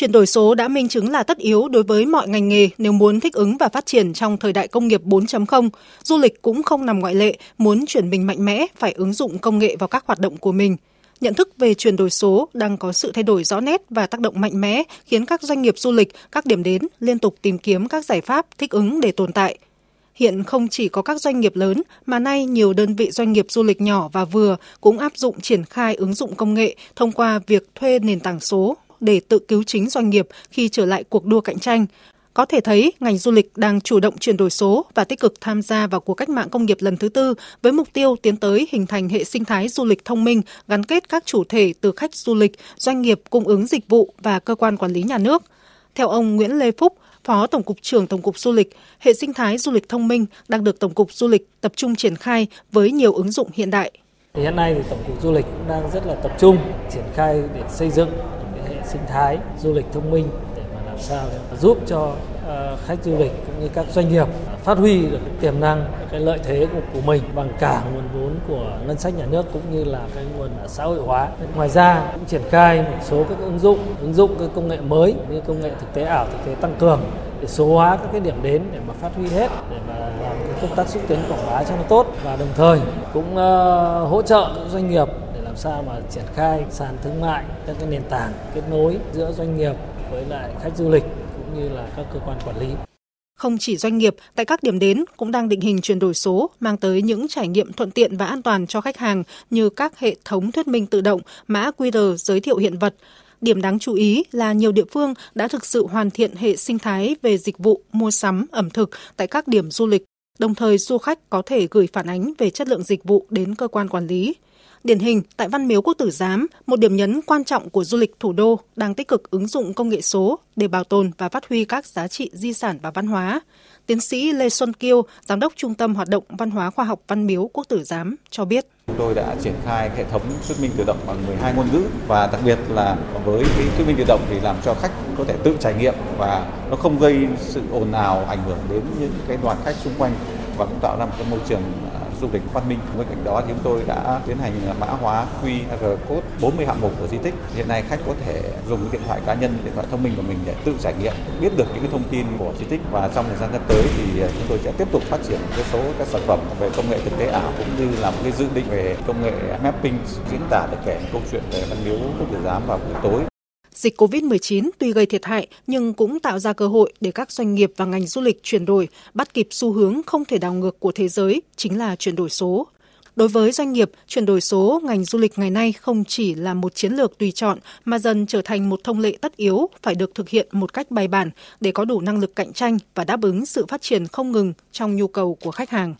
Chuyển đổi số đã minh chứng là tất yếu đối với mọi ngành nghề nếu muốn thích ứng và phát triển trong thời đại công nghiệp 4.0. Du lịch cũng không nằm ngoại lệ, muốn chuyển mình mạnh mẽ phải ứng dụng công nghệ vào các hoạt động của mình. Nhận thức về chuyển đổi số đang có sự thay đổi rõ nét và tác động mạnh mẽ khiến các doanh nghiệp du lịch, các điểm đến liên tục tìm kiếm các giải pháp thích ứng để tồn tại. Hiện không chỉ có các doanh nghiệp lớn mà nay nhiều đơn vị doanh nghiệp du lịch nhỏ và vừa cũng áp dụng triển khai ứng dụng công nghệ thông qua việc thuê nền tảng số để tự cứu chính doanh nghiệp khi trở lại cuộc đua cạnh tranh. Có thể thấy ngành du lịch đang chủ động chuyển đổi số và tích cực tham gia vào cuộc cách mạng công nghiệp lần thứ tư với mục tiêu tiến tới hình thành hệ sinh thái du lịch thông minh gắn kết các chủ thể từ khách du lịch, doanh nghiệp cung ứng dịch vụ và cơ quan quản lý nhà nước. Theo ông Nguyễn Lê Phúc, Phó Tổng cục trưởng Tổng cục Du lịch, hệ sinh thái du lịch thông minh đang được Tổng cục Du lịch tập trung triển khai với nhiều ứng dụng hiện đại. Hiện nay thì Tổng cục Du lịch cũng đang rất là tập trung triển khai để xây dựng sinh thái du lịch thông minh để mà làm sao để giúp cho ờ, khách du lịch cũng như các doanh nghiệp phát huy được cái tiềm năng, cái lợi thế của, của mình bằng cả nguồn vốn của ngân sách nhà nước cũng như là cái nguồn xã hội hóa. Ngoài ra cũng triển khai một số các ứng dụng, ứng dụng cái công nghệ mới như công nghệ thực tế ảo, thực tế tăng cường để số hóa các cái điểm đến để mà phát huy hết để mà làm cái công tác xúc tiến quảng bá cho nó tốt và đồng thời cũng uh, hỗ trợ các doanh nghiệp sao mà triển khai sàn thương mại các cái nền tảng kết nối giữa doanh nghiệp với lại khách du lịch cũng như là các cơ quan quản lý. Không chỉ doanh nghiệp, tại các điểm đến cũng đang định hình chuyển đổi số mang tới những trải nghiệm thuận tiện và an toàn cho khách hàng như các hệ thống thuyết minh tự động, mã QR giới thiệu hiện vật. Điểm đáng chú ý là nhiều địa phương đã thực sự hoàn thiện hệ sinh thái về dịch vụ mua sắm ẩm thực tại các điểm du lịch. Đồng thời du khách có thể gửi phản ánh về chất lượng dịch vụ đến cơ quan quản lý. Điển hình, tại Văn Miếu Quốc Tử Giám, một điểm nhấn quan trọng của du lịch thủ đô đang tích cực ứng dụng công nghệ số để bảo tồn và phát huy các giá trị di sản và văn hóa. Tiến sĩ Lê Xuân Kiêu, Giám đốc Trung tâm Hoạt động Văn hóa Khoa học Văn Miếu Quốc Tử Giám cho biết. Chúng tôi đã triển khai hệ thống thuyết minh tự động bằng 12 ngôn ngữ và đặc biệt là với cái thuyết minh tự động thì làm cho khách có thể tự trải nghiệm và nó không gây sự ồn ào ảnh hưởng đến những cái đoàn khách xung quanh và cũng tạo ra một cái môi trường du lịch văn minh. Bên cạnh đó thì chúng tôi đã tiến hành mã hóa QR code 40 hạng mục của di tích. Hiện nay khách có thể dùng điện thoại cá nhân, điện thoại thông minh của mình để tự trải nghiệm, biết được những cái thông tin của di tích và trong thời gian sắp tới thì ờ, chúng tôi sẽ tiếp tục phát triển cái số các sản phẩm về công nghệ thực tế ảo cũng như là một cái dự định về công nghệ mapping diễn tả được kể câu chuyện về văn miếu quốc tử giám vào buổi tối Dịch COVID-19 tuy gây thiệt hại nhưng cũng tạo ra cơ hội để các doanh nghiệp và ngành du lịch chuyển đổi, bắt kịp xu hướng không thể đảo ngược của thế giới, chính là chuyển đổi số. Đối với doanh nghiệp, chuyển đổi số ngành du lịch ngày nay không chỉ là một chiến lược tùy chọn mà dần trở thành một thông lệ tất yếu phải được thực hiện một cách bài bản để có đủ năng lực cạnh tranh và đáp ứng sự phát triển không ngừng trong nhu cầu của khách hàng.